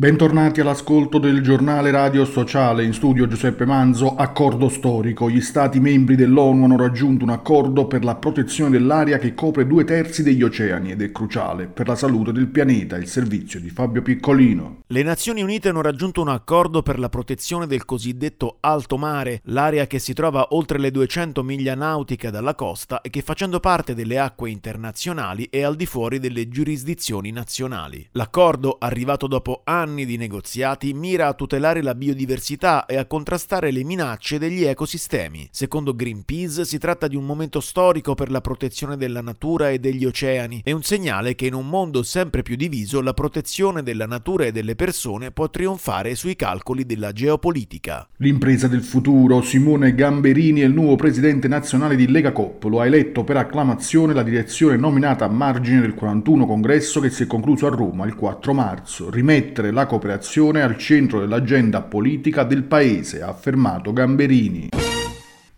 Bentornati all'ascolto del giornale radio sociale, in studio Giuseppe Manzo, accordo storico. Gli Stati membri dell'ONU hanno raggiunto un accordo per la protezione dell'aria che copre due terzi degli oceani ed è cruciale per la salute del pianeta, il servizio di Fabio Piccolino. Le Nazioni Unite hanno raggiunto un accordo per la protezione del cosiddetto alto mare, l'area che si trova oltre le 200 miglia nautiche dalla costa e che facendo parte delle acque internazionali è al di fuori delle giurisdizioni nazionali. L'accordo, arrivato dopo anni anni di negoziati mira a tutelare la biodiversità e a contrastare le minacce degli ecosistemi. Secondo Greenpeace si tratta di un momento storico per la protezione della natura e degli oceani e un segnale che in un mondo sempre più diviso la protezione della natura e delle persone può trionfare sui calcoli della geopolitica. L'impresa del futuro, Simone Gamberini è il nuovo presidente nazionale di Lega Coop, lo ha eletto per acclamazione la direzione nominata a margine del 41 congresso che si è concluso a Roma il 4 marzo. Rimettere la la cooperazione al centro dell'agenda politica del Paese, ha affermato Gamberini.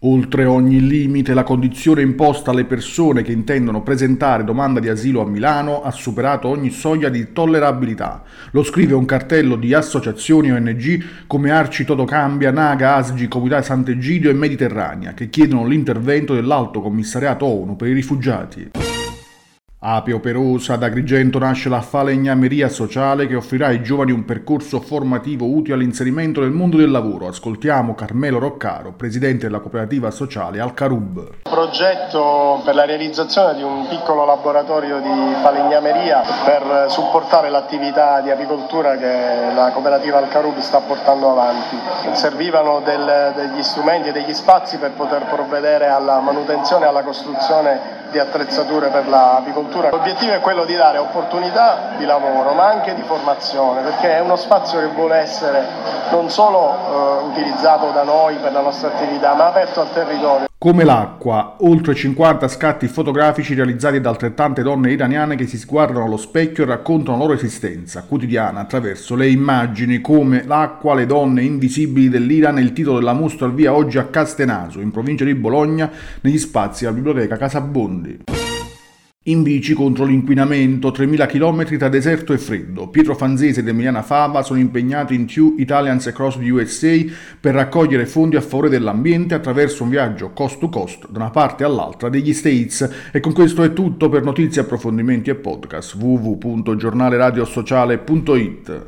Oltre ogni limite, la condizione imposta alle persone che intendono presentare domanda di asilo a Milano ha superato ogni soglia di tollerabilità. Lo scrive un cartello di associazioni ONG come Arci Totocambia, Naga, Asgi, Comunità Sant'Egidio e Mediterranea, che chiedono l'intervento dell'Alto Commissariato ONU per i rifugiati. Ape operosa, da Agrigento nasce la falegnameria sociale che offrirà ai giovani un percorso formativo utile all'inserimento nel mondo del lavoro. Ascoltiamo Carmelo Roccaro, presidente della cooperativa sociale Alcarub. Progetto per la realizzazione di un piccolo laboratorio di falegnameria per supportare l'attività di apicoltura che la cooperativa Alcarub sta portando avanti. Servivano del, degli strumenti e degli spazi per poter provvedere alla manutenzione e alla costruzione di attrezzature per l'apicoltura. L'obiettivo è quello di dare opportunità di lavoro ma anche di formazione perché è uno spazio che vuole essere non solo eh, utilizzato da noi per la nostra attività ma aperto al territorio. Come l'acqua, oltre 50 scatti fotografici realizzati da altrettante donne iraniane che si sguardano allo specchio e raccontano la loro esistenza quotidiana attraverso le immagini come L'acqua, le donne invisibili dell'Iran il titolo della mostra al via oggi a Castenaso, in provincia di Bologna, negli spazi della biblioteca Casabondi. In bici contro l'inquinamento, 3.000 km tra deserto e freddo. Pietro Fanzese ed Emiliana Fava sono impegnati in Two Italians Across the USA per raccogliere fondi a favore dell'ambiente attraverso un viaggio cost to cost da una parte all'altra degli States. E con questo è tutto per notizie, approfondimenti e podcast www.giornaleradiosociale.it.